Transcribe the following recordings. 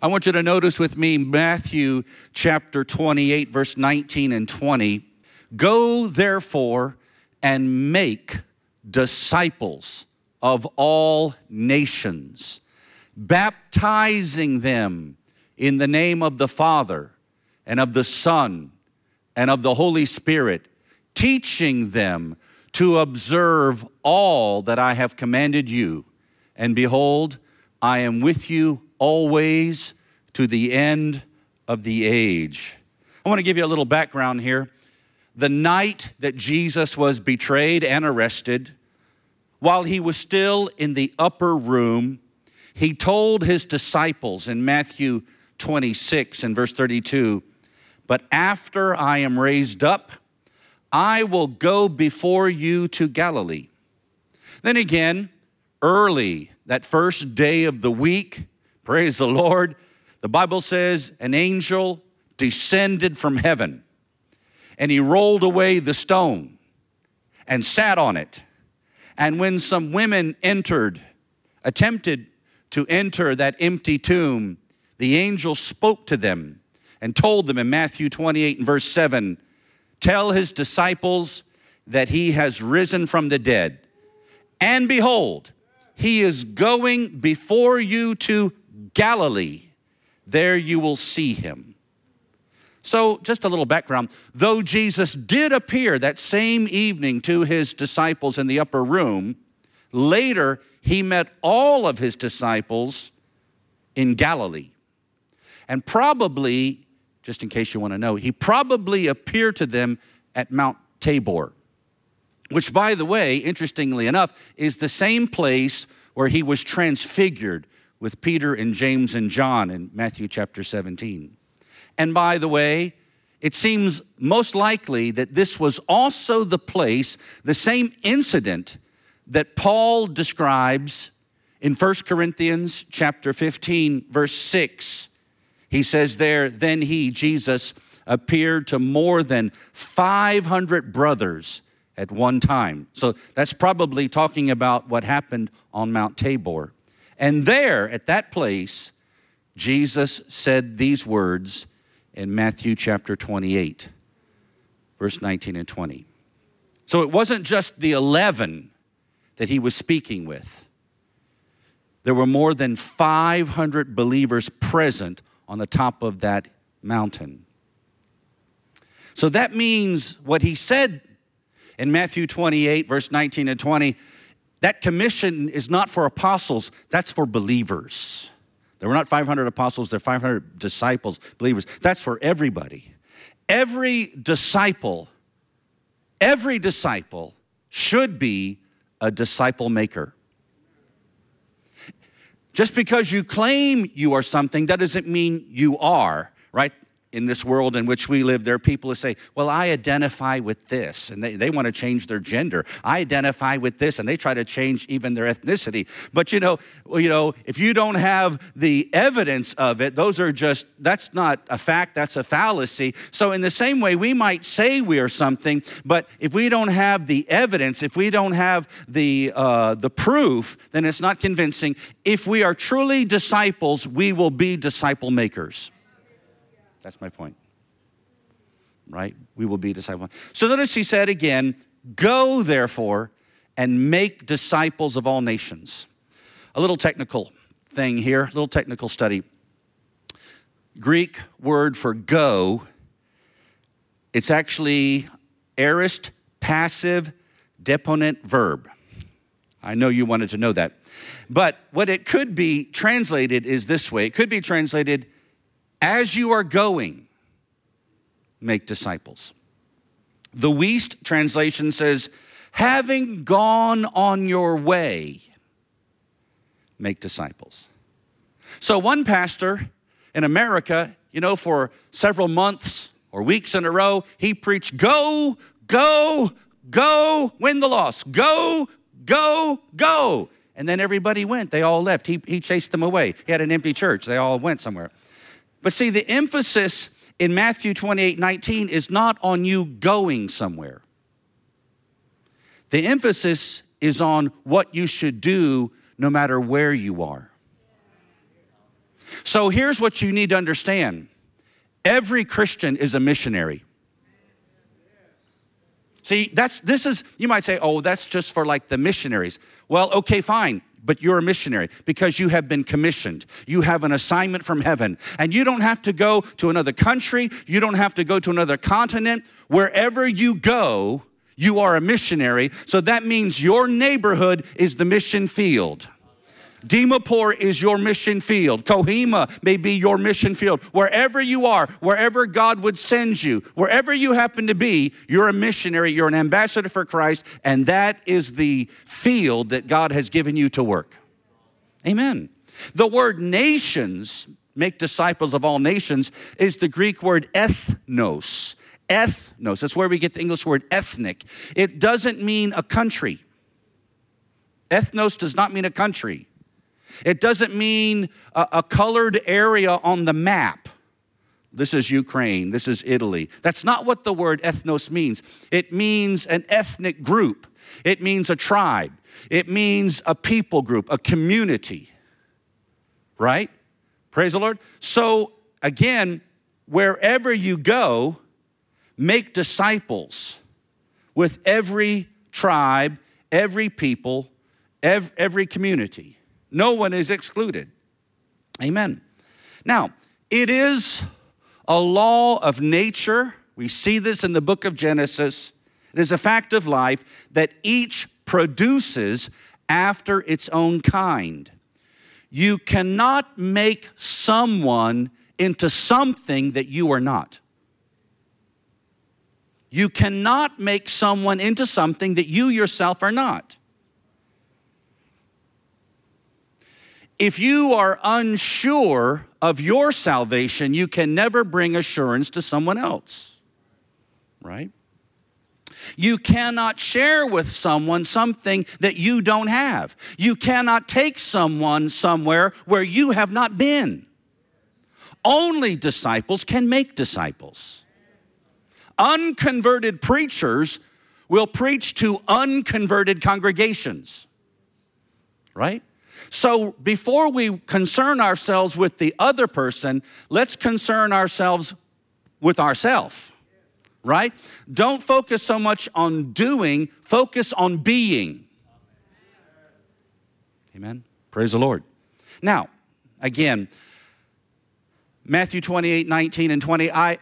I want you to notice with me Matthew chapter 28, verse 19 and 20. Go therefore and make disciples of all nations, baptizing them in the name of the Father and of the Son and of the Holy Spirit, teaching them to observe all that I have commanded you. And behold, I am with you always to the end of the age. I want to give you a little background here. The night that Jesus was betrayed and arrested, while he was still in the upper room, he told his disciples in Matthew 26 and verse 32 But after I am raised up, I will go before you to Galilee. Then again, early that first day of the week, praise the Lord, the Bible says an angel descended from heaven and he rolled away the stone and sat on it. And when some women entered, attempted to enter that empty tomb, the angel spoke to them and told them in Matthew 28 and verse 7 Tell his disciples that he has risen from the dead. And behold, he is going before you to Galilee. There you will see him. So, just a little background. Though Jesus did appear that same evening to his disciples in the upper room, later he met all of his disciples in Galilee. And probably, just in case you want to know, he probably appeared to them at Mount Tabor which, by the way, interestingly enough, is the same place where he was transfigured with Peter and James and John in Matthew chapter 17. And by the way, it seems most likely that this was also the place, the same incident that Paul describes in 1 Corinthians chapter 15 verse 6. He says there, then he Jesus appeared to more than 500 brothers at one time. So that's probably talking about what happened on Mount Tabor. And there, at that place, Jesus said these words in Matthew chapter 28, verse 19 and 20. So it wasn't just the 11 that he was speaking with, there were more than 500 believers present on the top of that mountain. So that means what he said in Matthew 28, verse 19 and 20, that commission is not for apostles, that's for believers. There were not 500 apostles, there are 500 disciples, believers. That's for everybody. Every disciple, every disciple should be a disciple maker. Just because you claim you are something, that doesn't mean you are, right? In this world in which we live, there are people who say, Well, I identify with this, and they, they want to change their gender. I identify with this, and they try to change even their ethnicity. But you know, you know, if you don't have the evidence of it, those are just that's not a fact, that's a fallacy. So in the same way, we might say we are something, but if we don't have the evidence, if we don't have the uh, the proof, then it's not convincing. If we are truly disciples, we will be disciple makers. That's my point. Right? We will be disciples. So notice he said again, Go therefore and make disciples of all nations. A little technical thing here, a little technical study. Greek word for go, it's actually aorist passive deponent verb. I know you wanted to know that. But what it could be translated is this way it could be translated as you are going, make disciples. The Wuest translation says, having gone on your way, make disciples. So, one pastor in America, you know, for several months or weeks in a row, he preached, Go, go, go, win the lost. Go, go, go. And then everybody went. They all left. He, he chased them away. He had an empty church. They all went somewhere. But see, the emphasis in Matthew 28 19 is not on you going somewhere. The emphasis is on what you should do no matter where you are. So here's what you need to understand every Christian is a missionary. See, that's this is you might say, "Oh, that's just for like the missionaries." Well, okay, fine, but you're a missionary because you have been commissioned. You have an assignment from heaven, and you don't have to go to another country, you don't have to go to another continent. Wherever you go, you are a missionary. So that means your neighborhood is the mission field. Dimapur is your mission field. Kohima may be your mission field. Wherever you are, wherever God would send you, wherever you happen to be, you're a missionary, you're an ambassador for Christ, and that is the field that God has given you to work. Amen. The word nations, make disciples of all nations, is the Greek word ethnos. Ethnos. That's where we get the English word ethnic. It doesn't mean a country. Ethnos does not mean a country. It doesn't mean a, a colored area on the map. This is Ukraine, this is Italy. That's not what the word ethnos means. It means an ethnic group, it means a tribe, it means a people group, a community. Right? Praise the Lord. So, again, wherever you go, make disciples with every tribe, every people, every community. No one is excluded. Amen. Now, it is a law of nature. We see this in the book of Genesis. It is a fact of life that each produces after its own kind. You cannot make someone into something that you are not. You cannot make someone into something that you yourself are not. If you are unsure of your salvation, you can never bring assurance to someone else, right? You cannot share with someone something that you don't have. You cannot take someone somewhere where you have not been. Only disciples can make disciples. Unconverted preachers will preach to unconverted congregations, right? So before we concern ourselves with the other person, let's concern ourselves with ourselves, right? Don't focus so much on doing, focus on being. Amen. Praise the Lord. Now, again, Matthew 28 19 and 20. I,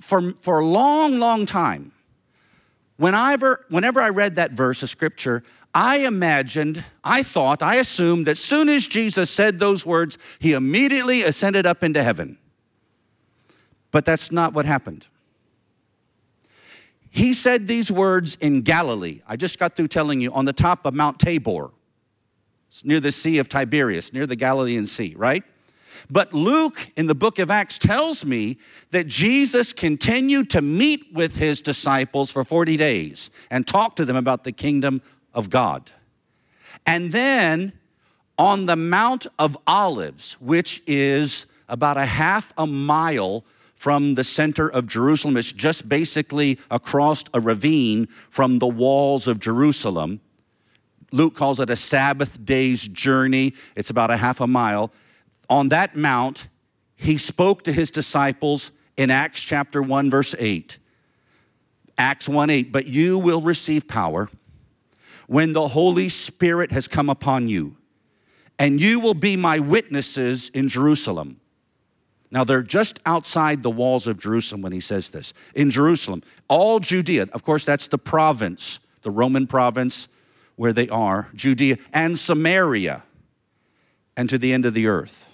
for, for a long, long time, whenever, whenever I read that verse of scripture, I imagined, I thought, I assumed that as soon as Jesus said those words, he immediately ascended up into heaven. But that's not what happened. He said these words in Galilee. I just got through telling you on the top of Mount Tabor. It's near the Sea of Tiberias, near the Galilean Sea, right? But Luke in the book of Acts tells me that Jesus continued to meet with his disciples for 40 days and talk to them about the kingdom of God. And then on the Mount of Olives, which is about a half a mile from the center of Jerusalem, it's just basically across a ravine from the walls of Jerusalem. Luke calls it a Sabbath day's journey. It's about a half a mile. On that mount, he spoke to his disciples in Acts chapter 1, verse 8. Acts 1 8, but you will receive power when the Holy Spirit has come upon you, and you will be my witnesses in Jerusalem. Now, they're just outside the walls of Jerusalem when he says this. In Jerusalem, all Judea, of course, that's the province, the Roman province where they are, Judea and Samaria, and to the end of the earth.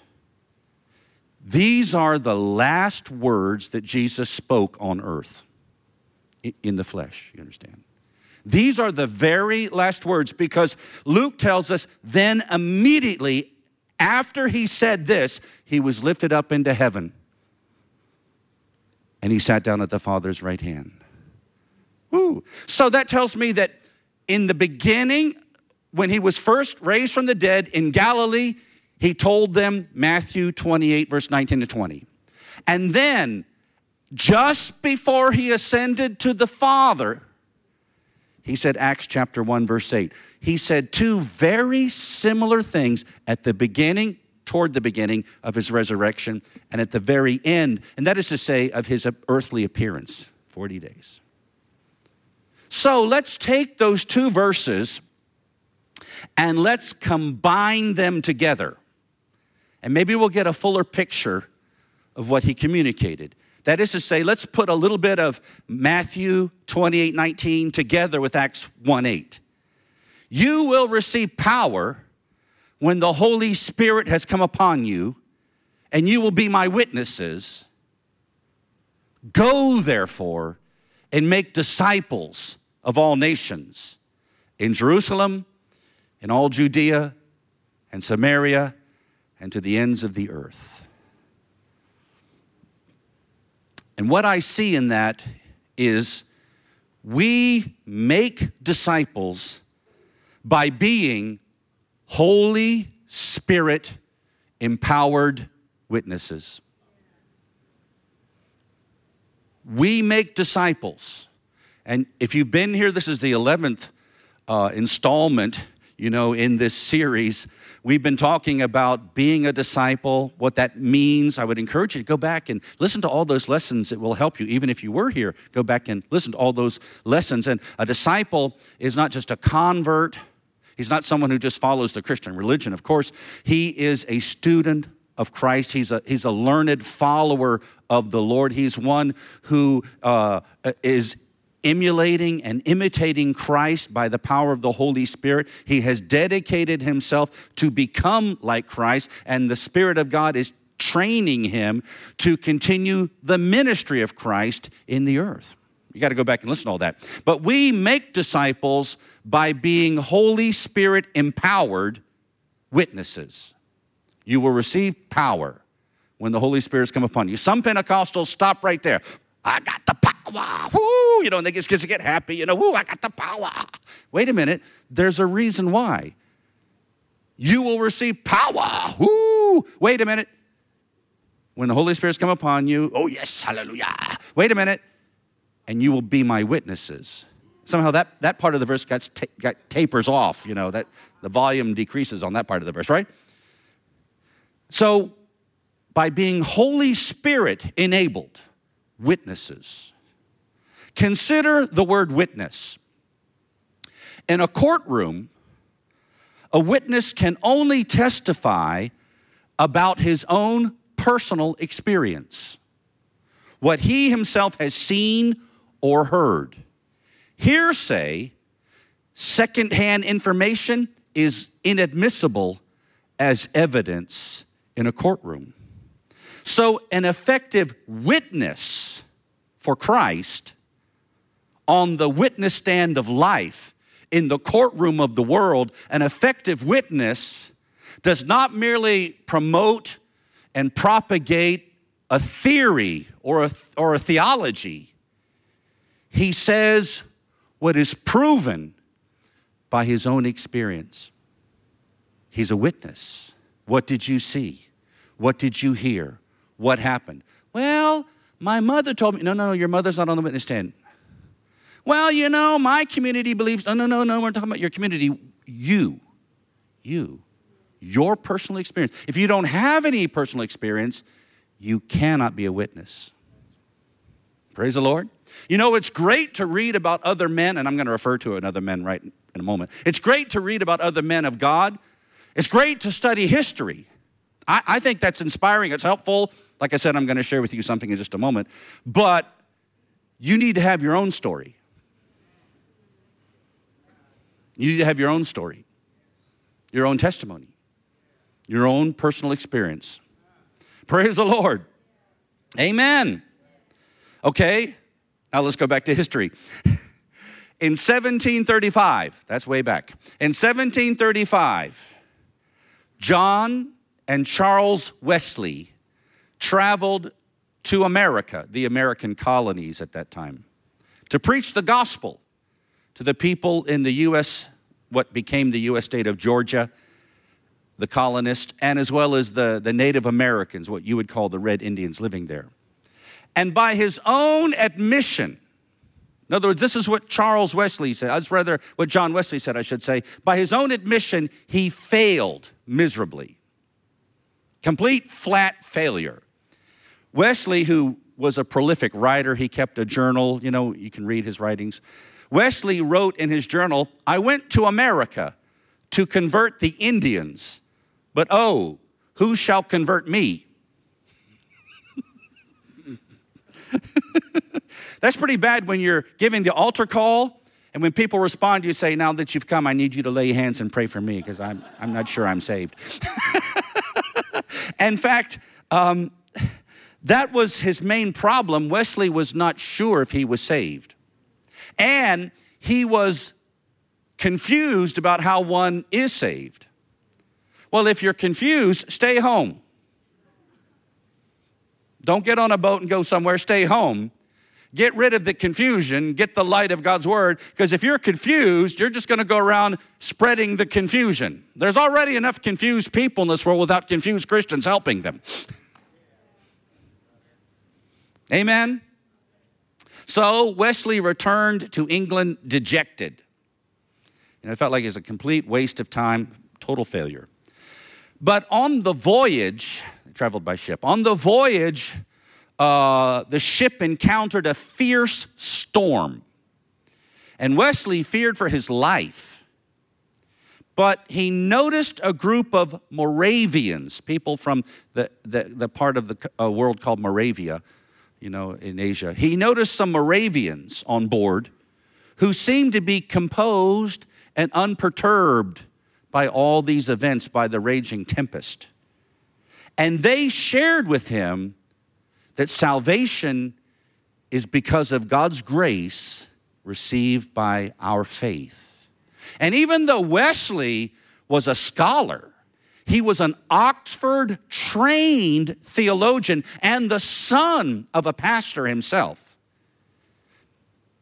These are the last words that Jesus spoke on earth in the flesh, you understand? These are the very last words because Luke tells us then immediately after he said this, he was lifted up into heaven and he sat down at the Father's right hand. Woo. So that tells me that in the beginning, when he was first raised from the dead in Galilee, he told them Matthew 28, verse 19 to 20. And then, just before he ascended to the Father, he said, Acts chapter 1, verse 8. He said two very similar things at the beginning toward the beginning of his resurrection and at the very end, and that is to say, of his earthly appearance 40 days. So let's take those two verses and let's combine them together. And maybe we'll get a fuller picture of what he communicated. That is to say, let's put a little bit of Matthew 28 19 together with Acts 1 8. You will receive power when the Holy Spirit has come upon you, and you will be my witnesses. Go, therefore, and make disciples of all nations in Jerusalem, in all Judea and Samaria, and to the ends of the earth. And what I see in that is we make disciples by being Holy Spirit empowered witnesses. We make disciples. And if you've been here, this is the 11th uh, installment, you know, in this series. We've been talking about being a disciple, what that means. I would encourage you to go back and listen to all those lessons. It will help you. Even if you were here, go back and listen to all those lessons. And a disciple is not just a convert, he's not someone who just follows the Christian religion. Of course, he is a student of Christ. He's a, he's a learned follower of the Lord. He's one who uh, is emulating and imitating Christ by the power of the Holy Spirit. He has dedicated himself to become like Christ, and the Spirit of God is training him to continue the ministry of Christ in the earth. You got to go back and listen to all that. But we make disciples by being Holy Spirit empowered witnesses. You will receive power when the Holy Spirit's come upon you. Some Pentecostals stop right there. I got the power. Woo! You know, and they just get happy. You know, woo, I got the power. Wait a minute. There's a reason why. You will receive power. Woo! Wait a minute. When the Holy Spirit's come upon you, oh yes, hallelujah. Wait a minute. And you will be my witnesses. Somehow that, that part of the verse got, got tapers off, you know, that the volume decreases on that part of the verse, right? So, by being Holy Spirit enabled, witnesses. Consider the word witness. In a courtroom, a witness can only testify about his own personal experience, what he himself has seen or heard. Hearsay, secondhand information, is inadmissible as evidence in a courtroom. So, an effective witness for Christ on the witness stand of life in the courtroom of the world, an effective witness does not merely promote and propagate a theory or a, or a theology. He says what is proven by his own experience. He's a witness. What did you see? What did you hear? What happened? Well, my mother told me, no, no, no, your mother's not on the witness stand. Well, you know, my community believes, no, no, no, no, we're talking about your community. You, you, your personal experience. If you don't have any personal experience, you cannot be a witness. Praise the Lord. You know, it's great to read about other men, and I'm going to refer to another men right in a moment. It's great to read about other men of God. It's great to study history. I, I think that's inspiring. It's helpful. Like I said, I'm going to share with you something in just a moment. But you need to have your own story. You need to have your own story, your own testimony, your own personal experience. Praise the Lord. Amen. Okay, now let's go back to history. In 1735, that's way back. In 1735, John and Charles Wesley traveled to America, the American colonies at that time, to preach the gospel to the people in the U.S., what became the U.S. state of Georgia, the colonists, and as well as the, the Native Americans, what you would call the Red Indians living there. And by his own admission, in other words, this is what Charles Wesley said, that's rather what John Wesley said, I should say. By his own admission, he failed miserably Complete flat failure. Wesley, who was a prolific writer, he kept a journal, you know, you can read his writings. Wesley wrote in his journal, I went to America to convert the Indians, but oh, who shall convert me? That's pretty bad when you're giving the altar call and when people respond, you say, Now that you've come, I need you to lay hands and pray for me because I'm, I'm not sure I'm saved. In fact, um, that was his main problem. Wesley was not sure if he was saved. And he was confused about how one is saved. Well, if you're confused, stay home. Don't get on a boat and go somewhere, stay home. Get rid of the confusion, get the light of God's word, because if you're confused, you're just going to go around spreading the confusion. There's already enough confused people in this world without confused Christians helping them. Amen? So Wesley returned to England dejected. And it felt like it was a complete waste of time, total failure. But on the voyage, traveled by ship, on the voyage, uh, the ship encountered a fierce storm. And Wesley feared for his life. But he noticed a group of Moravians, people from the, the, the part of the world called Moravia, you know, in Asia. He noticed some Moravians on board who seemed to be composed and unperturbed by all these events, by the raging tempest. And they shared with him that salvation is because of God's grace received by our faith. And even though Wesley was a scholar, he was an Oxford trained theologian and the son of a pastor himself.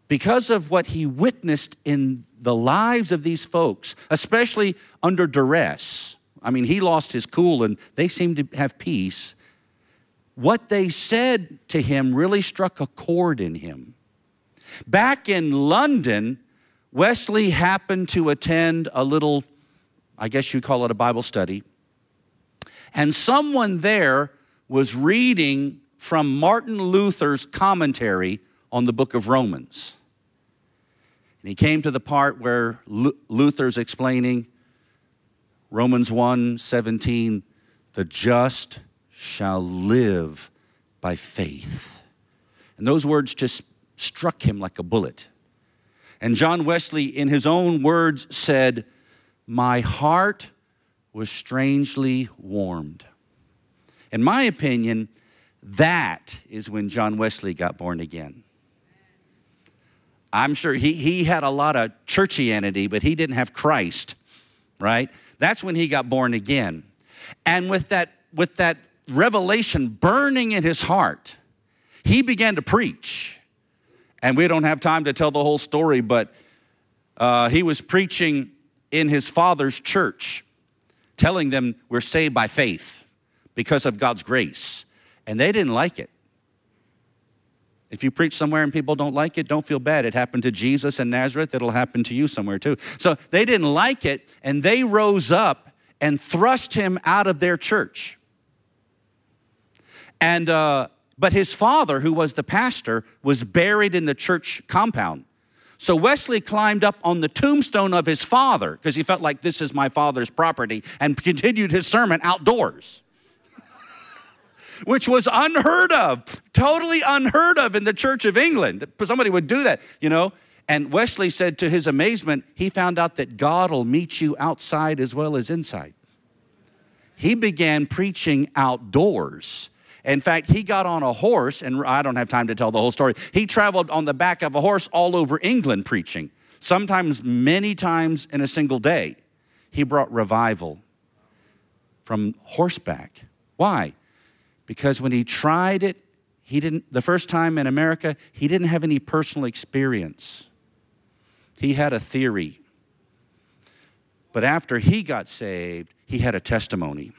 Because of what he witnessed in the lives of these folks, especially under duress. I mean, he lost his cool and they seemed to have peace. What they said to him really struck a chord in him. Back in London, Wesley happened to attend a little, I guess you'd call it a Bible study. And someone there was reading from Martin Luther's commentary on the book of Romans. And he came to the part where Luther's explaining Romans 1 17, the just shall live by faith. And those words just struck him like a bullet. And John Wesley, in his own words, said, My heart was strangely warmed. In my opinion, that is when John Wesley got born again. I'm sure he, he had a lot of churchianity, but he didn't have Christ, right? That's when he got born again. And with that, with that revelation burning in his heart, he began to preach. And we don't have time to tell the whole story, but uh, he was preaching in his father's church, telling them we're saved by faith because of God's grace. And they didn't like it. If you preach somewhere and people don't like it, don't feel bad. It happened to Jesus in Nazareth, it'll happen to you somewhere too. So they didn't like it, and they rose up and thrust him out of their church. And, uh, but his father, who was the pastor, was buried in the church compound. So Wesley climbed up on the tombstone of his father because he felt like this is my father's property and continued his sermon outdoors which was unheard of, totally unheard of in the Church of England. Somebody would do that, you know. And Wesley said to his amazement, he found out that God will meet you outside as well as inside. He began preaching outdoors. In fact, he got on a horse, and I don't have time to tell the whole story. He traveled on the back of a horse all over England preaching, sometimes many times in a single day. He brought revival from horseback. Why? because when he tried it, he didn't, the first time in America, he didn't have any personal experience. He had a theory. But after he got saved, he had a testimony.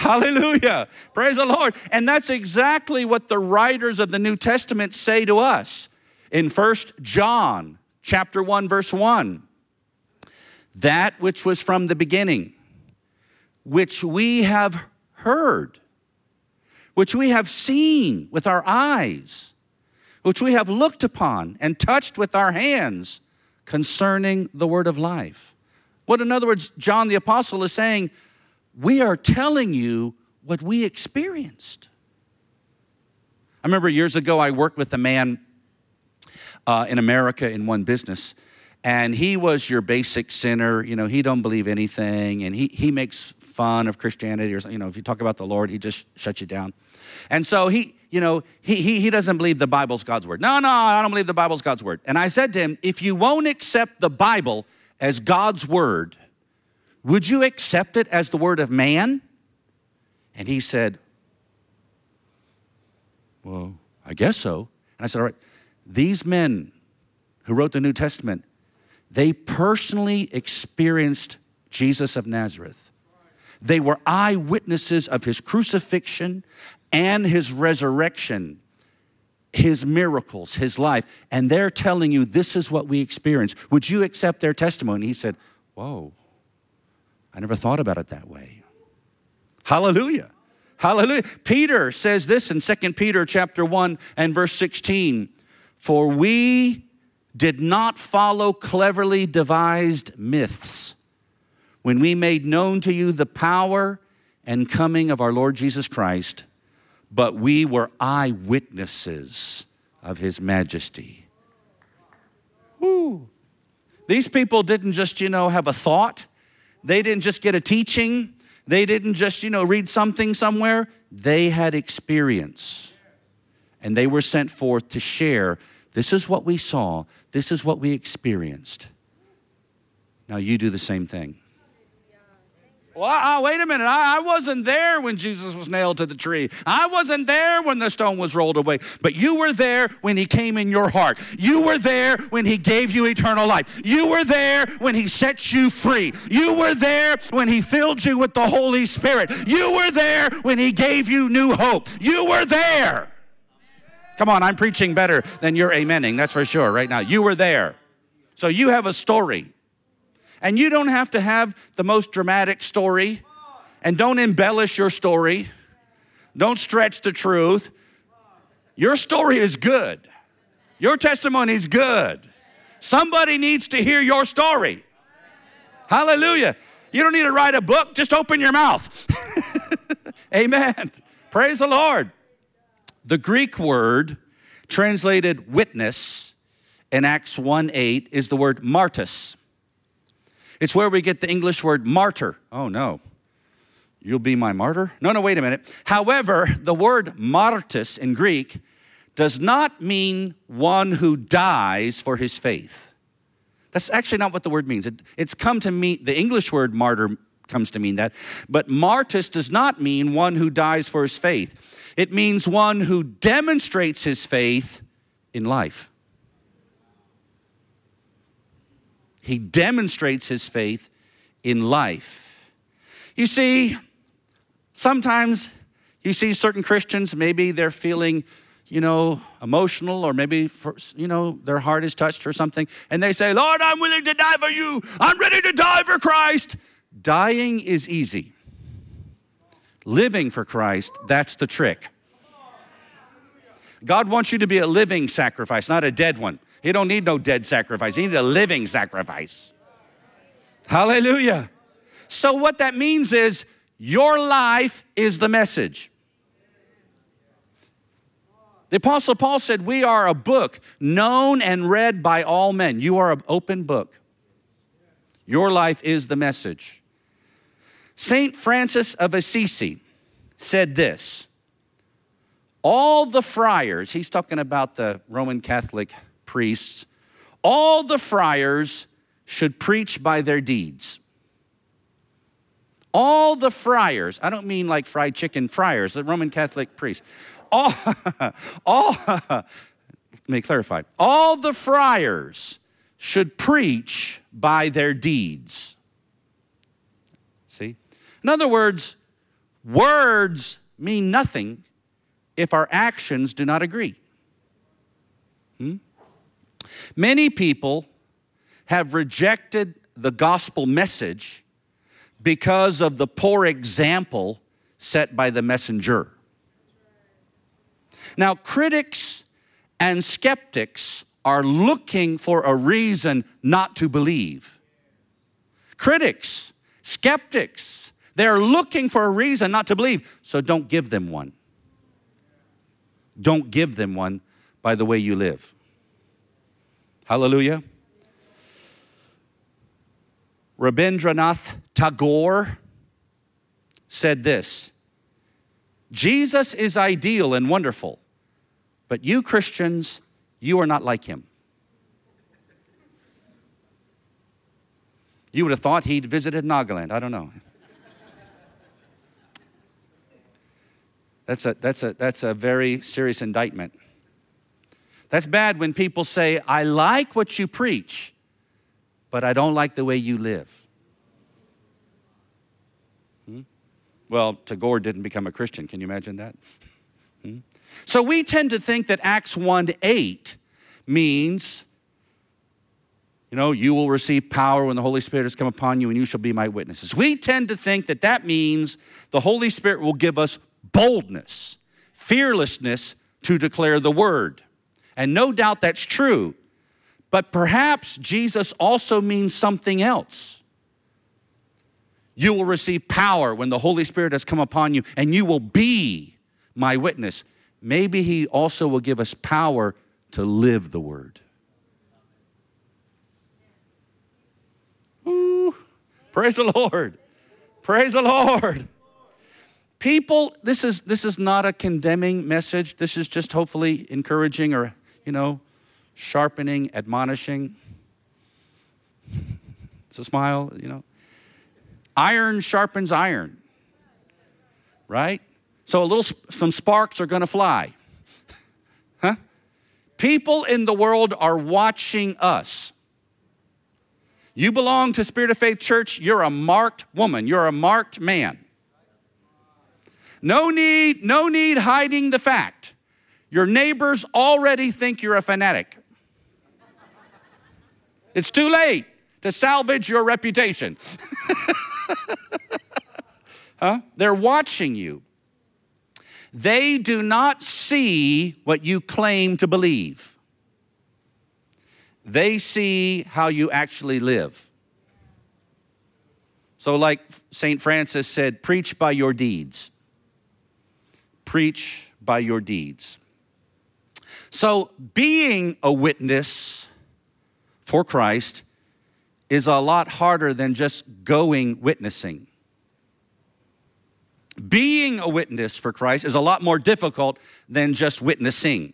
Hallelujah. Praise the Lord. And that's exactly what the writers of the New Testament say to us in First John chapter 1 verse 1. That which was from the beginning, which we have heard, which we have seen with our eyes, which we have looked upon and touched with our hands concerning the word of life. What, in other words, John the Apostle is saying, we are telling you what we experienced. I remember years ago, I worked with a man uh, in America in one business, and he was your basic sinner. You know, he don't believe anything, and he, he makes fun of Christianity, or you know, if you talk about the Lord, he just shuts you down. And so he, you know, he, he, he doesn't believe the Bible's God's word. No, no, I don't believe the Bible's God's word. And I said to him, if you won't accept the Bible as God's word, would you accept it as the word of man? And he said, Well, I guess so. And I said, All right, these men who wrote the New Testament, they personally experienced Jesus of Nazareth. They were eyewitnesses of his crucifixion and his resurrection, his miracles, his life. And they're telling you, this is what we experienced. Would you accept their testimony? He said, Whoa, I never thought about it that way. Hallelujah. Hallelujah. Peter says this in 2 Peter chapter 1 and verse 16. For we did not follow cleverly devised myths when we made known to you the power and coming of our Lord Jesus Christ, but we were eyewitnesses of his majesty. Woo. These people didn't just, you know, have a thought. They didn't just get a teaching. They didn't just, you know, read something somewhere. They had experience. And they were sent forth to share this is what we saw, this is what we experienced. Now you do the same thing. Well, uh, wait a minute. I, I, wasn't there when Jesus was nailed to the tree. I wasn't there when the stone was rolled away. But you were there when he came in your heart. You were there when he gave you eternal life. You were there when he set you free. You were there when he filled you with the Holy Spirit. You were there when he gave you new hope. You were there. Come on, I'm preaching better than you're amening, that's for sure, right now. You were there. So you have a story. And you don't have to have the most dramatic story. And don't embellish your story. Don't stretch the truth. Your story is good. Your testimony is good. Somebody needs to hear your story. Hallelujah. You don't need to write a book, just open your mouth. Amen. Praise the Lord. The Greek word translated witness in Acts 1 8 is the word martus. It's where we get the English word martyr. Oh no. You'll be my martyr? No, no, wait a minute. However, the word martus in Greek does not mean one who dies for his faith. That's actually not what the word means. It, it's come to mean, the English word martyr comes to mean that, but martus does not mean one who dies for his faith. It means one who demonstrates his faith in life. He demonstrates his faith in life. You see, sometimes you see certain Christians, maybe they're feeling, you know, emotional, or maybe, for, you know, their heart is touched or something, and they say, Lord, I'm willing to die for you. I'm ready to die for Christ. Dying is easy. Living for Christ, that's the trick. God wants you to be a living sacrifice, not a dead one. He don't need no dead sacrifice. He needs a living sacrifice. Hallelujah. So what that means is your life is the message. The Apostle Paul said, We are a book known and read by all men. You are an open book. Your life is the message. St. Francis of Assisi said this All the friars, he's talking about the Roman Catholic priests, all the friars should preach by their deeds. All the friars, I don't mean like fried chicken friars, the Roman Catholic priests. All, all let me clarify. All the friars should preach by their deeds. See? In other words, words mean nothing if our actions do not agree. Hmm? Many people have rejected the gospel message because of the poor example set by the messenger. Now, critics and skeptics are looking for a reason not to believe. Critics, skeptics, they're looking for a reason not to believe, so don't give them one. Don't give them one by the way you live. Hallelujah. Rabindranath Tagore said this Jesus is ideal and wonderful, but you Christians, you are not like him. You would have thought he'd visited Nagaland. I don't know. That's a, that's a, that's a very serious indictment. That's bad when people say, I like what you preach, but I don't like the way you live. Hmm? Well, Tagore didn't become a Christian. Can you imagine that? Hmm? So we tend to think that Acts 1 8 means, you know, you will receive power when the Holy Spirit has come upon you and you shall be my witnesses. We tend to think that that means the Holy Spirit will give us boldness, fearlessness to declare the word. And no doubt that's true. But perhaps Jesus also means something else. You will receive power when the Holy Spirit has come upon you, and you will be my witness. Maybe He also will give us power to live the word. Ooh, praise the Lord. Praise the Lord. People, this is, this is not a condemning message. This is just hopefully encouraging or, you know, sharpening, admonishing. It's a smile, you know. Iron sharpens iron, right? So a little, some sparks are going to fly. huh? People in the world are watching us. You belong to Spirit of Faith Church, you're a marked woman, you're a marked man. No need, no need hiding the fact. Your neighbors already think you're a fanatic. It's too late to salvage your reputation. huh? They're watching you. They do not see what you claim to believe. They see how you actually live. So, like St. Francis said, preach by your deeds preach by your deeds. So, being a witness for Christ is a lot harder than just going witnessing. Being a witness for Christ is a lot more difficult than just witnessing.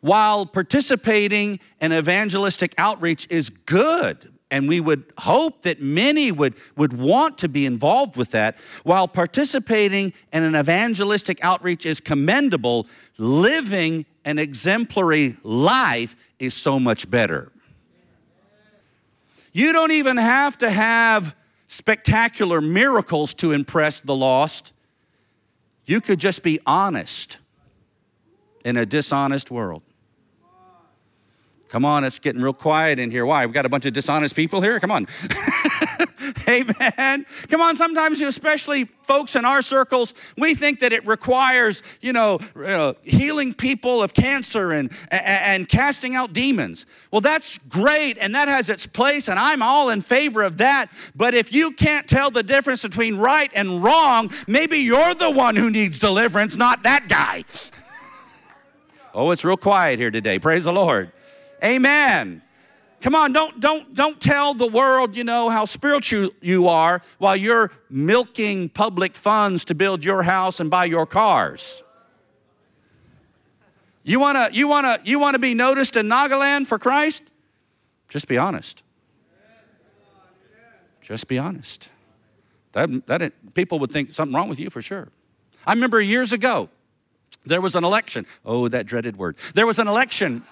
While participating in evangelistic outreach is good, and we would hope that many would, would want to be involved with that. While participating in an evangelistic outreach is commendable, living an exemplary life is so much better. You don't even have to have spectacular miracles to impress the lost. You could just be honest in a dishonest world. Come on, it's getting real quiet in here. Why? We've got a bunch of dishonest people here? Come on. Amen. Come on, sometimes, especially folks in our circles, we think that it requires, you know, uh, healing people of cancer and, and, and casting out demons. Well, that's great and that has its place, and I'm all in favor of that. But if you can't tell the difference between right and wrong, maybe you're the one who needs deliverance, not that guy. oh, it's real quiet here today. Praise the Lord. Amen. Come on, don't, don't, don't tell the world, you know, how spiritual you are while you're milking public funds to build your house and buy your cars. You wanna, you wanna, you wanna be noticed in Nagaland for Christ? Just be honest. Just be honest. That, that, people would think something wrong with you for sure. I remember years ago, there was an election. Oh, that dreaded word. There was an election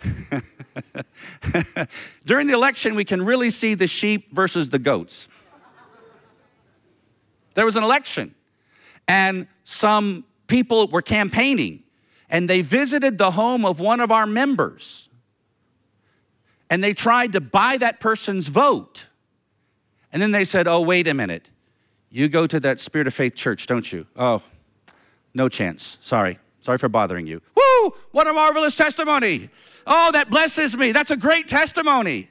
During the election, we can really see the sheep versus the goats. There was an election, and some people were campaigning, and they visited the home of one of our members, and they tried to buy that person's vote. And then they said, Oh, wait a minute. You go to that Spirit of Faith church, don't you? Oh, no chance. Sorry. Sorry for bothering you. Woo! What a marvelous testimony. Oh, that blesses me. That's a great testimony.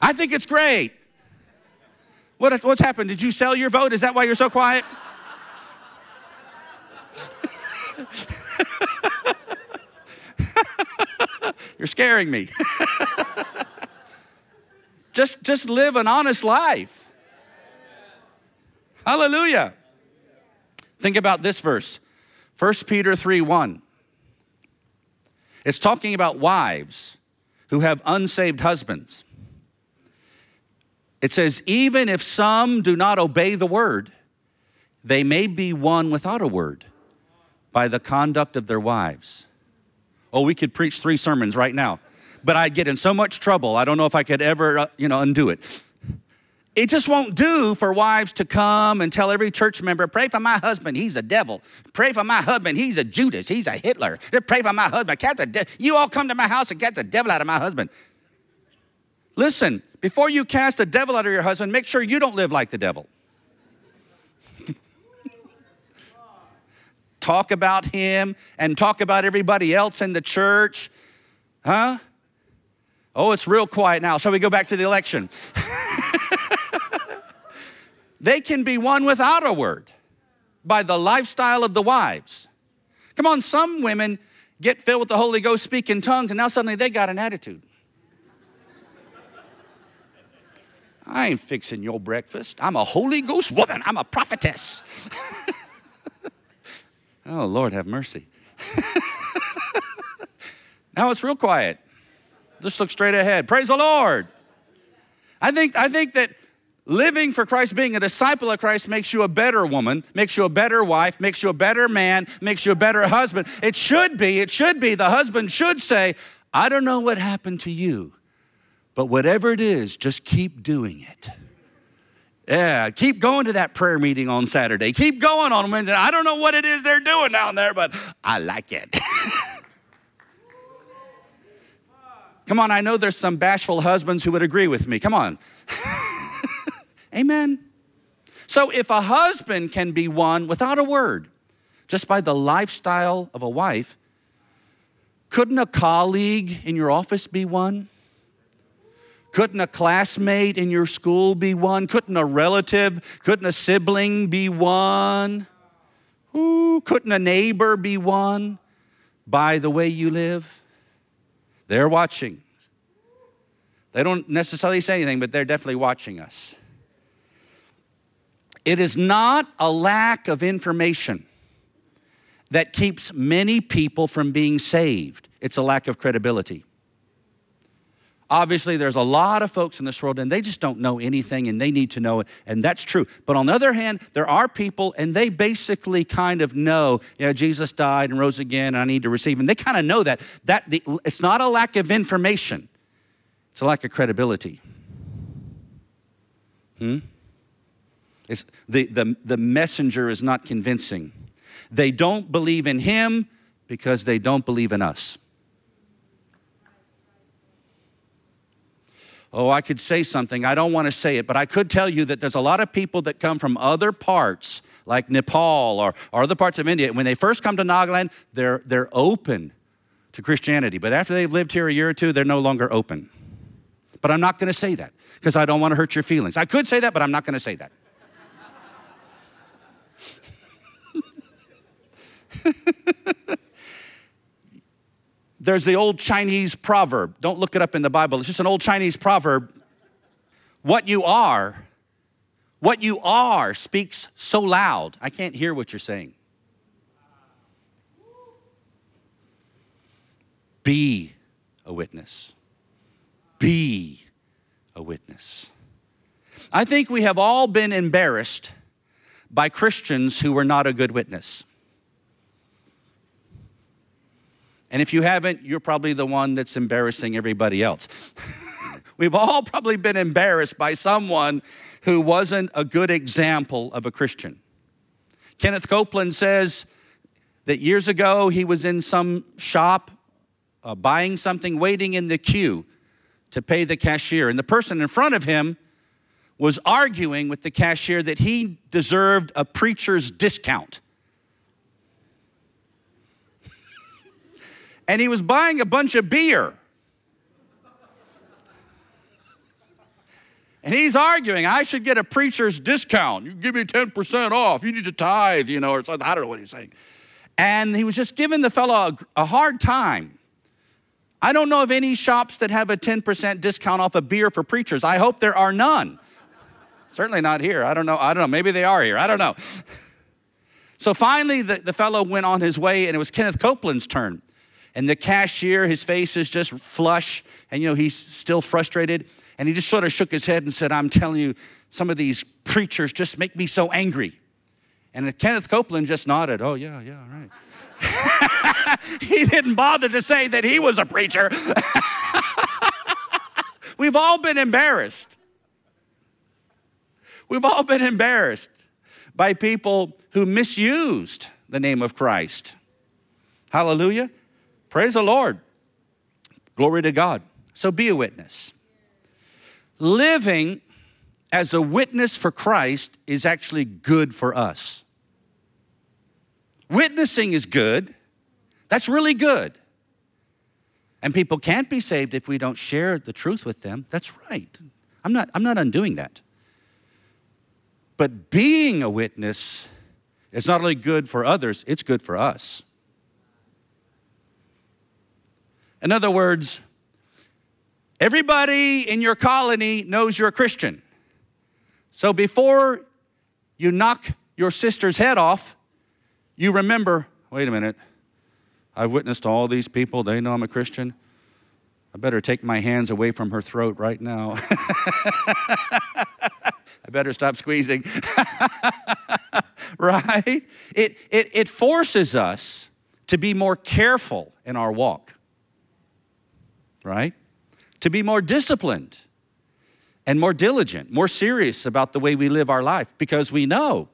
I think it's great. What, what's happened? Did you sell your vote? Is that why you're so quiet? you're scaring me. just, just live an honest life. Hallelujah. Think about this verse 1 Peter 3 1. It's talking about wives who have unsaved husbands. It says, even if some do not obey the word, they may be won without a word by the conduct of their wives. Oh, we could preach three sermons right now, but I'd get in so much trouble. I don't know if I could ever, uh, you know, undo it. It just won't do for wives to come and tell every church member, pray for my husband, he's a devil. Pray for my husband, he's a Judas, he's a Hitler. Pray for my husband, catch a de- you all come to my house and catch the devil out of my husband. Listen, before you cast the devil out of your husband, make sure you don't live like the devil. talk about him and talk about everybody else in the church. Huh? Oh, it's real quiet now. Shall we go back to the election? they can be won without a word by the lifestyle of the wives. Come on, some women get filled with the Holy Ghost, speak in tongues, and now suddenly they got an attitude. I ain't fixing your breakfast. I'm a Holy Ghost woman. I'm a prophetess. oh, Lord, have mercy. now it's real quiet. Just look straight ahead. Praise the Lord. I think, I think that living for Christ, being a disciple of Christ, makes you a better woman, makes you a better wife, makes you a better man, makes you a better husband. It should be, it should be, the husband should say, I don't know what happened to you, but whatever it is, just keep doing it. Yeah, keep going to that prayer meeting on Saturday. Keep going on Wednesday. I don't know what it is they're doing down there, but I like it. Come on, I know there's some bashful husbands who would agree with me. Come on. Amen. So if a husband can be won without a word, just by the lifestyle of a wife, couldn't a colleague in your office be won? Couldn't a classmate in your school be one? Couldn't a relative, couldn't a sibling be one? Ooh, couldn't a neighbor be one by the way you live? They're watching. They don't necessarily say anything, but they're definitely watching us. It is not a lack of information that keeps many people from being saved, it's a lack of credibility. Obviously, there's a lot of folks in this world and they just don't know anything and they need to know it, and that's true. But on the other hand, there are people and they basically kind of know, yeah, Jesus died and rose again, and I need to receive him. They kind of know that. That the, it's not a lack of information, it's a lack of credibility. Hmm? The, the, the messenger is not convincing. They don't believe in him because they don't believe in us. Oh, I could say something. I don't want to say it, but I could tell you that there's a lot of people that come from other parts, like Nepal or, or other parts of India. When they first come to Nagaland, they're, they're open to Christianity. But after they've lived here a year or two, they're no longer open. But I'm not going to say that because I don't want to hurt your feelings. I could say that, but I'm not going to say that. There's the old Chinese proverb. Don't look it up in the Bible. It's just an old Chinese proverb. What you are, what you are speaks so loud, I can't hear what you're saying. Be a witness. Be a witness. I think we have all been embarrassed by Christians who were not a good witness. And if you haven't, you're probably the one that's embarrassing everybody else. We've all probably been embarrassed by someone who wasn't a good example of a Christian. Kenneth Copeland says that years ago he was in some shop uh, buying something, waiting in the queue to pay the cashier. And the person in front of him was arguing with the cashier that he deserved a preacher's discount. And he was buying a bunch of beer. And he's arguing, I should get a preacher's discount. You give me 10% off. You need to tithe, you know, or something. I don't know what he's saying. And he was just giving the fellow a, a hard time. I don't know of any shops that have a 10% discount off a beer for preachers. I hope there are none. Certainly not here. I don't know. I don't know. Maybe they are here. I don't know. So finally, the, the fellow went on his way, and it was Kenneth Copeland's turn. And the cashier, his face is just flush, and you know, he's still frustrated. And he just sort of shook his head and said, I'm telling you, some of these preachers just make me so angry. And Kenneth Copeland just nodded, Oh, yeah, yeah, right. he didn't bother to say that he was a preacher. We've all been embarrassed. We've all been embarrassed by people who misused the name of Christ. Hallelujah. Praise the Lord. Glory to God. So be a witness. Living as a witness for Christ is actually good for us. Witnessing is good. That's really good. And people can't be saved if we don't share the truth with them. That's right. I'm not, I'm not undoing that. But being a witness is not only good for others, it's good for us. In other words, everybody in your colony knows you're a Christian. So before you knock your sister's head off, you remember wait a minute, I've witnessed all these people, they know I'm a Christian. I better take my hands away from her throat right now. I better stop squeezing. right? It, it, it forces us to be more careful in our walk, right? To be more disciplined and more diligent, more serious about the way we live our life because we know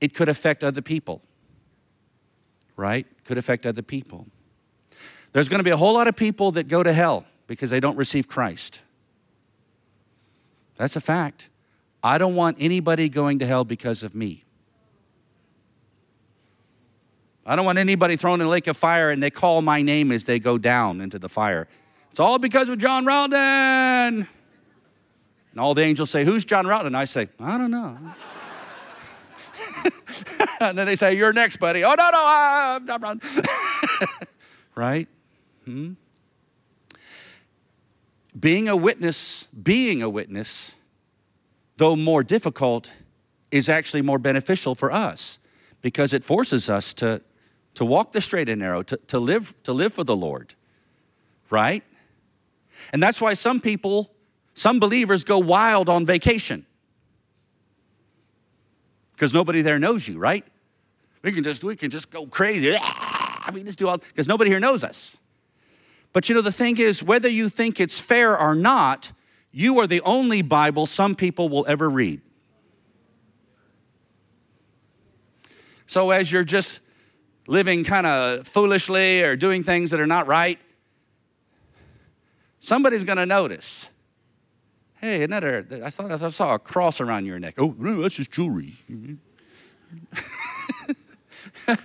it could affect other people, right? Could affect other people. There's going to be a whole lot of people that go to hell because they don't receive Christ. That's a fact. I don't want anybody going to hell because of me. I don't want anybody thrown in a lake of fire and they call my name as they go down into the fire. It's all because of John Roughton. And all the angels say, Who's John Roughton? And I say, I don't know. and then they say, You're next, buddy. Oh, no, no, I'm John Roughton. right? Hmm? Being a witness, being a witness though more difficult, is actually more beneficial for us because it forces us to, to walk the straight and narrow, to, to, live, to live for the Lord, right? And that's why some people, some believers go wild on vacation because nobody there knows you, right? We can just, we can just go crazy. Ah, I mean, just do all, because nobody here knows us. But you know, the thing is, whether you think it's fair or not, you are the only Bible some people will ever read. So, as you're just living kind of foolishly or doing things that are not right, somebody's going to notice. Hey, another, I thought I saw a cross around your neck. Oh, that's just jewelry.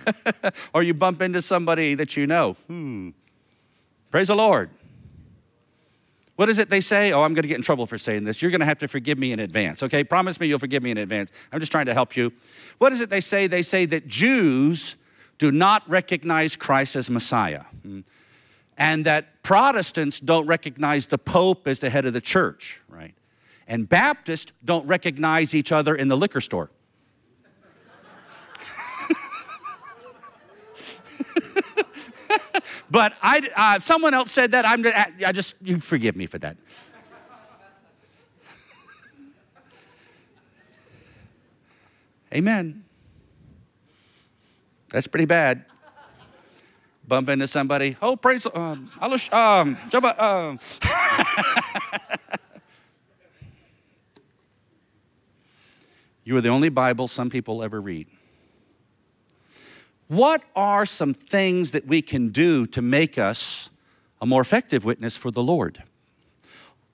or you bump into somebody that you know. Hmm. Praise the Lord. What is it they say? Oh, I'm going to get in trouble for saying this. You're going to have to forgive me in advance, okay? Promise me you'll forgive me in advance. I'm just trying to help you. What is it they say? They say that Jews do not recognize Christ as Messiah, hmm. And that Protestants don't recognize the Pope as the head of the church, right? And Baptists don't recognize each other in the liquor store. But I, uh, someone else said that. I'm, I just, you forgive me for that. Amen. That's pretty bad. Bump into somebody. Oh, praise. Um, um, um. you are the only Bible some people ever read. What are some things that we can do to make us a more effective witness for the Lord?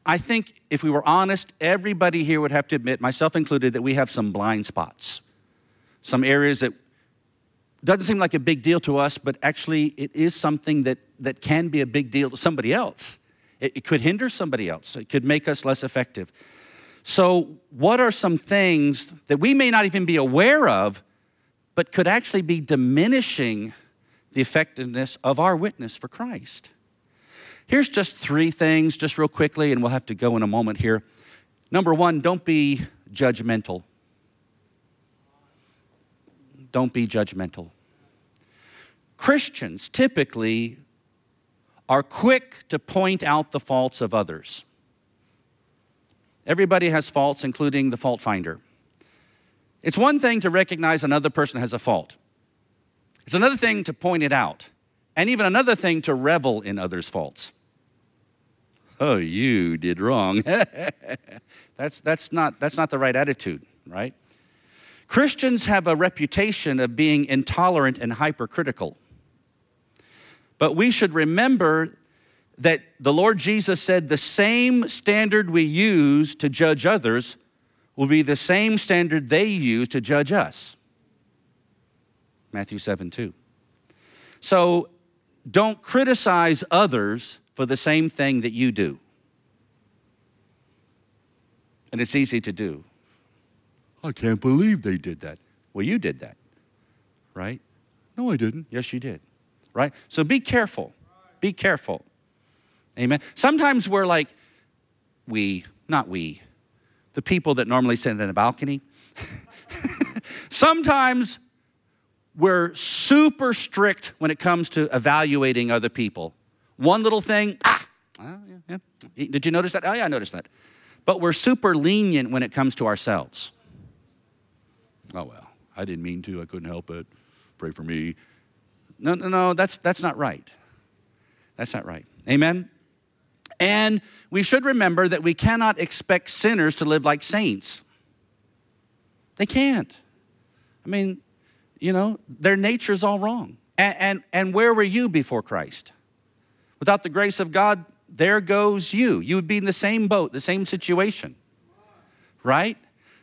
I think if we were honest, everybody here would have to admit, myself included, that we have some blind spots, some areas that doesn't seem like a big deal to us, but actually it is something that, that can be a big deal to somebody else. It, it could hinder somebody else, it could make us less effective. So, what are some things that we may not even be aware of, but could actually be diminishing the effectiveness of our witness for Christ? Here's just three things, just real quickly, and we'll have to go in a moment here. Number one, don't be judgmental. Don't be judgmental. Christians typically are quick to point out the faults of others. Everybody has faults, including the fault finder. It's one thing to recognize another person has a fault, it's another thing to point it out, and even another thing to revel in others' faults. Oh, you did wrong. that's, that's, not, that's not the right attitude, right? Christians have a reputation of being intolerant and hypercritical. But we should remember that the Lord Jesus said the same standard we use to judge others will be the same standard they use to judge us. Matthew 7 2. So don't criticize others for the same thing that you do. And it's easy to do. I can't believe they did that. Well, you did that, right? No, I didn't. Yes, you did, right? So be careful. Be careful. Amen. Sometimes we're like, we, not we, the people that normally sit in a balcony. Sometimes we're super strict when it comes to evaluating other people. One little thing, ah, oh, yeah, yeah. Did you notice that? Oh, yeah, I noticed that. But we're super lenient when it comes to ourselves. Oh, well, I didn't mean to. I couldn't help it. Pray for me. No, no, no, that's, that's not right. That's not right. Amen? And we should remember that we cannot expect sinners to live like saints. They can't. I mean, you know, their nature's all wrong. And, and, and where were you before Christ? Without the grace of God, there goes you. You would be in the same boat, the same situation, right?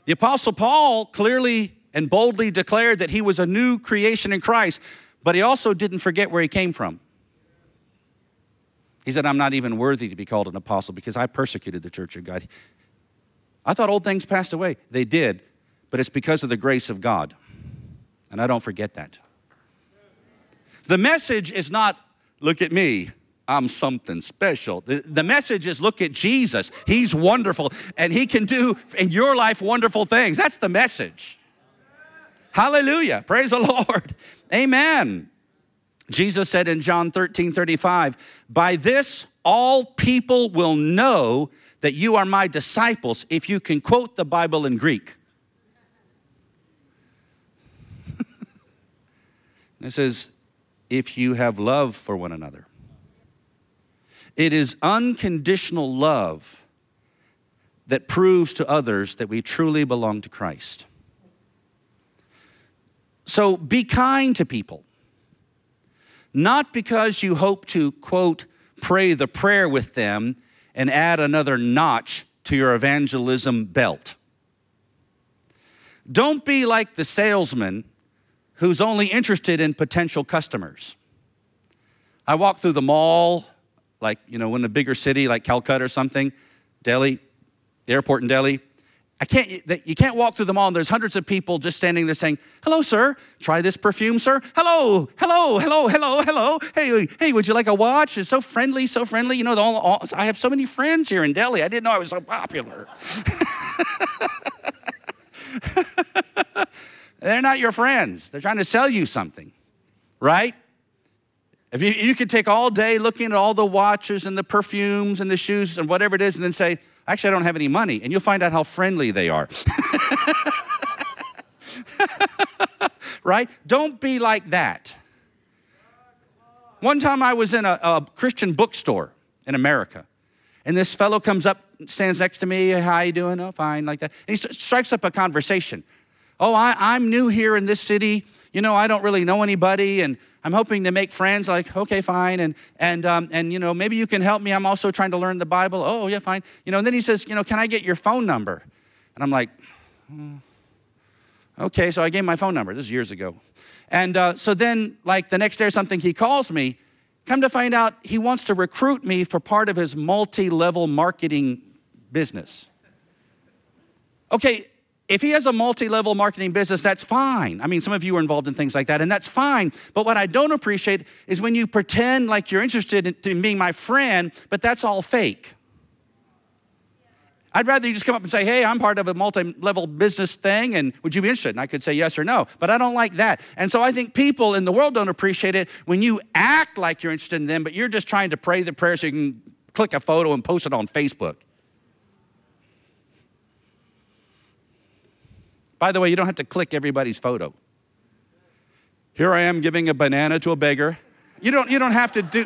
The Apostle Paul clearly and boldly declared that he was a new creation in Christ, but he also didn't forget where he came from. He said, I'm not even worthy to be called an apostle because I persecuted the church of God. I thought old things passed away. They did, but it's because of the grace of God. And I don't forget that. The message is not, look at me, I'm something special. The, the message is look at Jesus. He's wonderful and he can do in your life wonderful things. That's the message. Hallelujah. Praise the Lord. Amen. Jesus said in John 13 35, By this all people will know that you are my disciples if you can quote the Bible in Greek. it says, If you have love for one another. It is unconditional love that proves to others that we truly belong to Christ. So be kind to people, not because you hope to, quote, pray the prayer with them and add another notch to your evangelism belt. Don't be like the salesman who's only interested in potential customers. I walk through the mall like, you know, in a bigger city like Calcutta or something, Delhi, the airport in Delhi, I can't, you can't walk through the mall and there's hundreds of people just standing there saying, hello, sir, try this perfume, sir. Hello, hello, hello, hello, hello. Hey, hey, would you like a watch? It's so friendly, so friendly. You know, all, all, I have so many friends here in Delhi. I didn't know I was so popular. They're not your friends. They're trying to sell you something, right? If you, you could take all day looking at all the watches and the perfumes and the shoes and whatever it is, and then say, actually, I don't have any money, and you'll find out how friendly they are. right? Don't be like that. One time I was in a, a, Christian bookstore in America, and this fellow comes up, stands next to me, how you doing? Oh, fine, like that. And he strikes up a conversation. Oh, I, I'm new here in this city. You know, I don't really know anybody, and I'm hoping to make friends. Like, okay, fine, and and um, and you know, maybe you can help me. I'm also trying to learn the Bible. Oh, yeah, fine. You know, and then he says, you know, can I get your phone number? And I'm like, hmm. okay. So I gave him my phone number. This is years ago, and uh, so then, like the next day or something, he calls me. Come to find out, he wants to recruit me for part of his multi-level marketing business. Okay, if he has a multi level marketing business, that's fine. I mean, some of you are involved in things like that, and that's fine. But what I don't appreciate is when you pretend like you're interested in, in being my friend, but that's all fake. I'd rather you just come up and say, hey, I'm part of a multi level business thing, and would you be interested? And I could say yes or no, but I don't like that. And so I think people in the world don't appreciate it when you act like you're interested in them, but you're just trying to pray the prayer so you can click a photo and post it on Facebook. By the way, you don't have to click everybody's photo. Here I am giving a banana to a beggar. You don't, you don't have to do,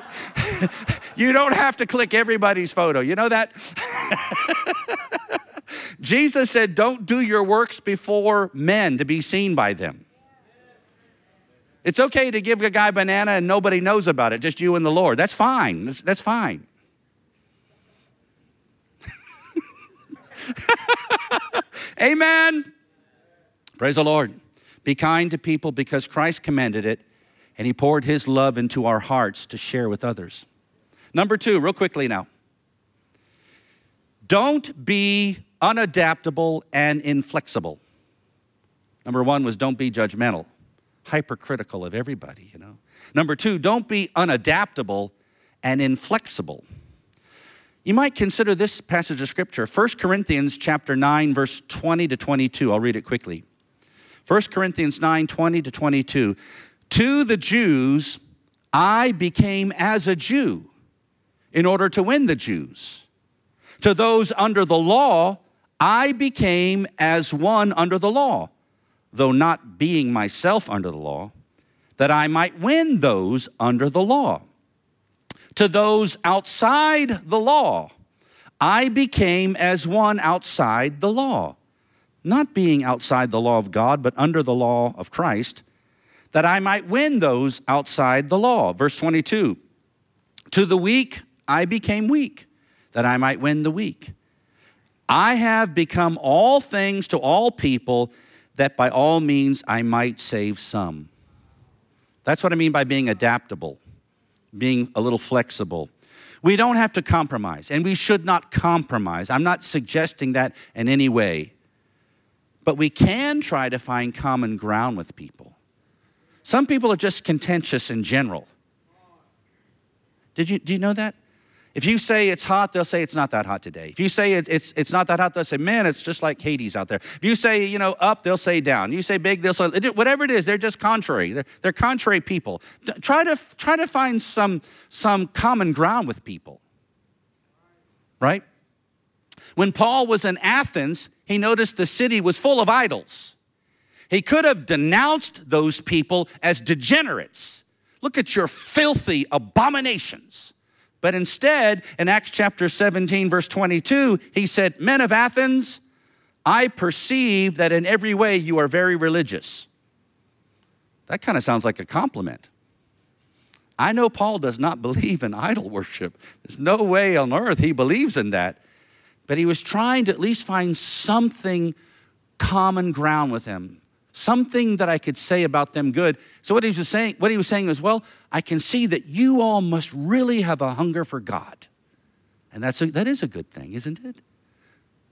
you don't have to click everybody's photo. You know that? Jesus said, Don't do your works before men to be seen by them. It's okay to give a guy banana and nobody knows about it, just you and the Lord. That's fine. That's, that's fine. Amen. Praise the Lord. Be kind to people because Christ commanded it and he poured his love into our hearts to share with others. Number two, real quickly now. Don't be unadaptable and inflexible. Number one was don't be judgmental, hypercritical of everybody, you know. Number two, don't be unadaptable and inflexible. You might consider this passage of scripture, 1 Corinthians chapter 9, verse 20 to 22. I'll read it quickly. 1 Corinthians 9 20 to 22. To the Jews, I became as a Jew in order to win the Jews. To those under the law, I became as one under the law, though not being myself under the law, that I might win those under the law. To those outside the law, I became as one outside the law not being outside the law of God, but under the law of Christ, that I might win those outside the law. Verse 22 To the weak I became weak, that I might win the weak. I have become all things to all people, that by all means I might save some. That's what I mean by being adaptable, being a little flexible. We don't have to compromise, and we should not compromise. I'm not suggesting that in any way. But we can try to find common ground with people. Some people are just contentious in general. Did you, do you know that? If you say it's hot, they'll say it's not that hot today. If you say it's, it's, it's not that hot, they'll say, man, it's just like Hades out there. If you say, you know, up, they'll say down. You say big, they'll say, whatever it is, they're just contrary. They're, they're contrary people. Try to, try to find some, some common ground with people, right? When Paul was in Athens, he noticed the city was full of idols. He could have denounced those people as degenerates. Look at your filthy abominations. But instead, in Acts chapter 17, verse 22, he said, Men of Athens, I perceive that in every way you are very religious. That kind of sounds like a compliment. I know Paul does not believe in idol worship. There's no way on earth he believes in that but he was trying to at least find something common ground with them something that i could say about them good. So what he was saying what he was saying was well i can see that you all must really have a hunger for god. And that's a, that is a good thing isn't it?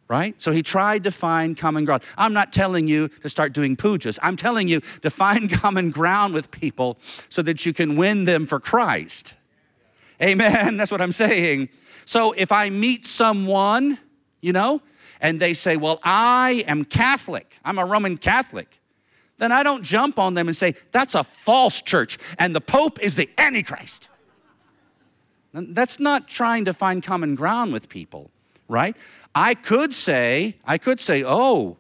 Right? So he tried to find common ground. I'm not telling you to start doing pujas. I'm telling you to find common ground with people so that you can win them for christ. Amen. That's what i'm saying. So if i meet someone you know? And they say, Well, I am Catholic, I'm a Roman Catholic. Then I don't jump on them and say, That's a false church, and the Pope is the Antichrist. That's not trying to find common ground with people, right? I could say, I could say, oh,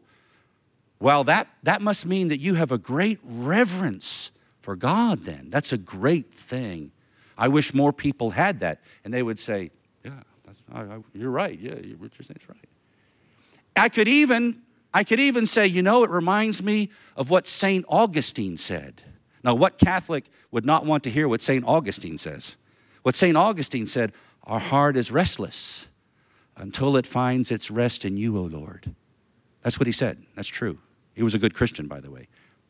well, that, that must mean that you have a great reverence for God, then. That's a great thing. I wish more people had that. And they would say, I, I, you're right. Yeah, saying is right. I could even, I could even say, you know, it reminds me of what St. Augustine said. Now, what Catholic would not want to hear what St. Augustine says? What St. Augustine said, Our heart is restless until it finds its rest in you, O Lord. That's what he said. That's true. He was a good Christian, by the way.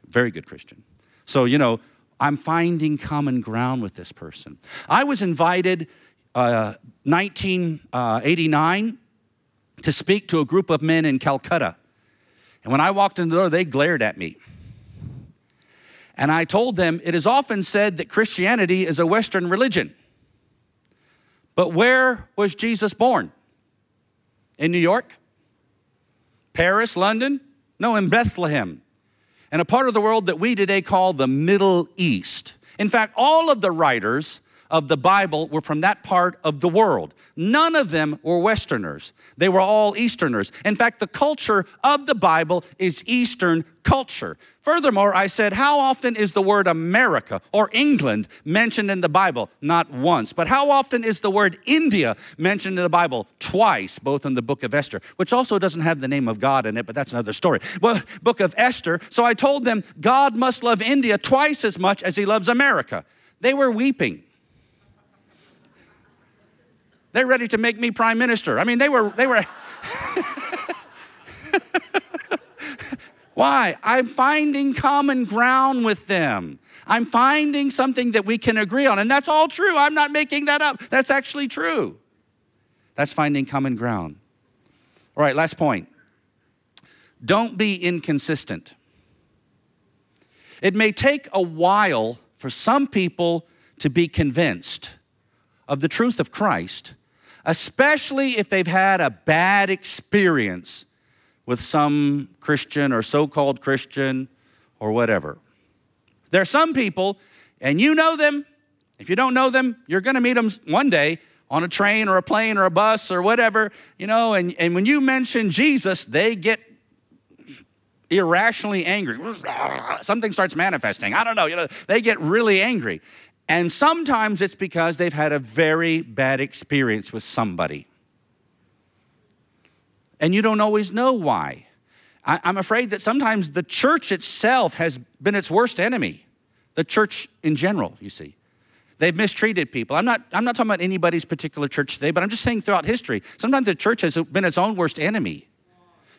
Very good Christian. So, you know, I'm finding common ground with this person. I was invited uh, 1989 uh, to speak to a group of men in Calcutta. And when I walked in the door, they glared at me. And I told them, it is often said that Christianity is a Western religion. But where was Jesus born? In New York? Paris, London? No, in Bethlehem. And a part of the world that we today call the Middle East. In fact, all of the writers of the Bible were from that part of the world. None of them were Westerners. They were all Easterners. In fact, the culture of the Bible is Eastern culture. Furthermore, I said, how often is the word America or England mentioned in the Bible? Not once. But how often is the word India mentioned in the Bible? Twice, both in the book of Esther, which also doesn't have the name of God in it, but that's another story. Well, book of Esther. So I told them, God must love India twice as much as he loves America. They were weeping. They're ready to make me prime minister. I mean, they were, they were. Why? I'm finding common ground with them. I'm finding something that we can agree on. And that's all true. I'm not making that up. That's actually true. That's finding common ground. All right, last point. Don't be inconsistent. It may take a while for some people to be convinced of the truth of Christ, especially if they've had a bad experience with some Christian or so called Christian or whatever. There are some people, and you know them. If you don't know them, you're going to meet them one day on a train or a plane or a bus or whatever, you know, and, and when you mention Jesus, they get irrationally angry. Something starts manifesting. I don't know, you know, they get really angry. And sometimes it's because they've had a very bad experience with somebody. And you don't always know why. I, am afraid that sometimes the church itself has been its worst enemy, the church in general, you see. They've mistreated people. I'm not, I'm not talking about anybody's particular church today, but I'm just saying throughout history, sometimes the church has been its own worst enemy.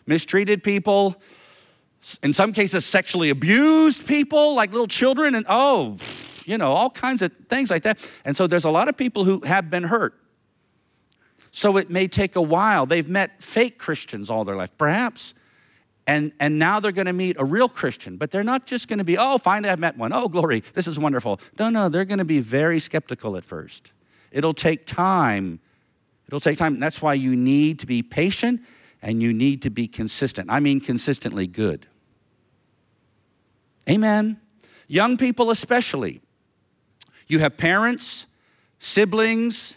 Mistreated people, in some cases, sexually abused people, like little children, and oh, you know, all kinds of things like that. And so there's a lot of people who have been hurt. So it may take a while. They've met fake Christians all their life, perhaps. And, and now they're going to meet a real Christian, but they're not just going to be, oh, finally I've met one. Oh, glory, this is wonderful. No, no, they're going to be very skeptical at first. It'll take time. It'll take time. That's why you need to be patient and you need to be consistent. I mean, consistently good. Amen. Young people, especially, you have parents, siblings,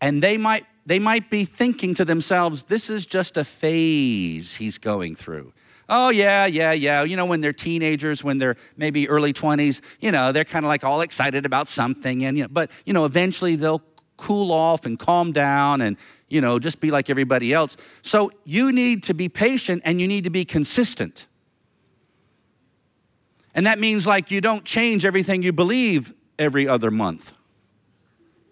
and they might, they might be thinking to themselves, this is just a phase he's going through. Oh, yeah, yeah, yeah. You know, when they're teenagers, when they're maybe early 20s, you know, they're kind of like all excited about something. And, you know, but, you know, eventually they'll cool off and calm down and, you know, just be like everybody else. So you need to be patient and you need to be consistent. And that means like you don't change everything you believe every other month.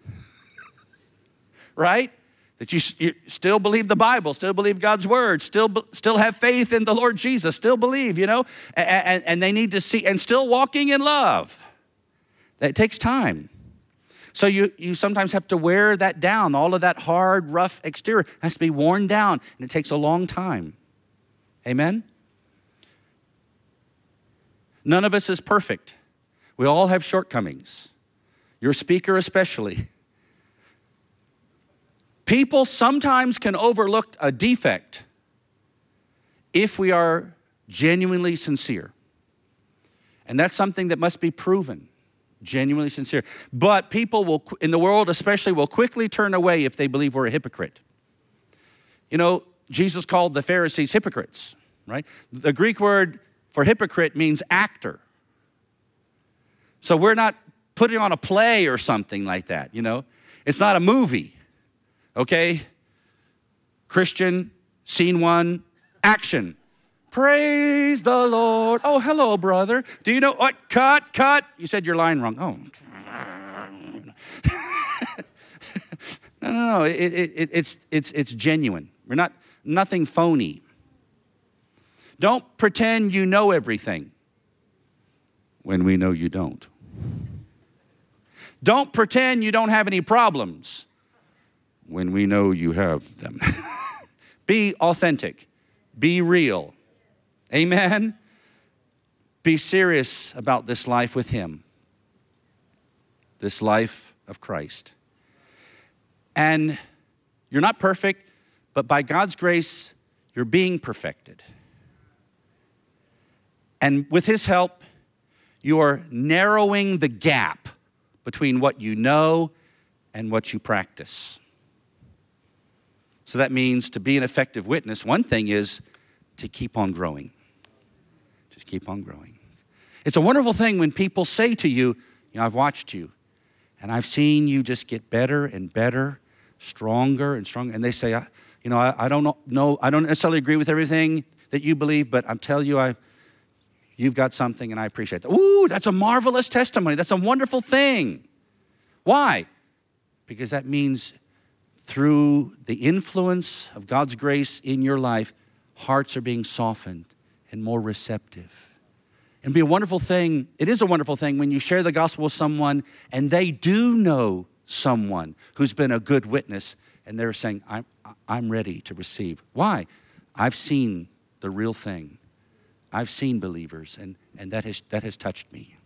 right? That you, you, still believe the Bible, still believe God's word, still, still have faith in the Lord Jesus, still believe, you know, and, and, and they need to see, and still walking in love. It takes time. So you, you sometimes have to wear that down. All of that hard, rough exterior has to be worn down, and it takes a long time. Amen? None of us is perfect. We all have shortcomings, your speaker especially. People sometimes can overlook a defect if we are genuinely sincere. And that's something that must be proven genuinely sincere. But people will, in the world especially, will quickly turn away if they believe we're a hypocrite. You know, Jesus called the Pharisees hypocrites, right? The Greek word for hypocrite means actor. So we're not putting on a play or something like that, you know? It's not a movie, okay? Christian, scene one, action. Praise the Lord. Oh, hello, brother. Do you know what? Cut, cut. You said your line wrong. Oh. no, no, no. It, it, it, it's, it's, it's genuine. We're not, nothing phony. Don't pretend you know everything when we know you don't. Don't pretend you don't have any problems when we know you have them. Be authentic. Be real. Amen. Be serious about this life with Him, this life of Christ. And you're not perfect, but by God's grace, you're being perfected. And with His help, you are narrowing the gap between what you know and what you practice. So that means to be an effective witness, one thing is to keep on growing. Just keep on growing. It's a wonderful thing when people say to you, You know, I've watched you and I've seen you just get better and better, stronger and stronger. And they say, I, You know, I, I don't know, I don't necessarily agree with everything that you believe, but I'm telling you, I, you've got something and I appreciate that. Ooh, that's a marvelous testimony. That's a wonderful thing. Why? Because that means through the influence of God's grace in your life, hearts are being softened and more receptive. And be a wonderful thing, it is a wonderful thing when you share the gospel with someone and they do know someone who's been a good witness and they're saying, I'm, I'm ready to receive. Why? I've seen the real thing. I've seen believers, and, and that, has, that has touched me.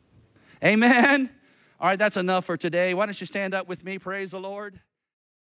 Amen. All right, that's enough for today. Why don't you stand up with me? Praise the Lord.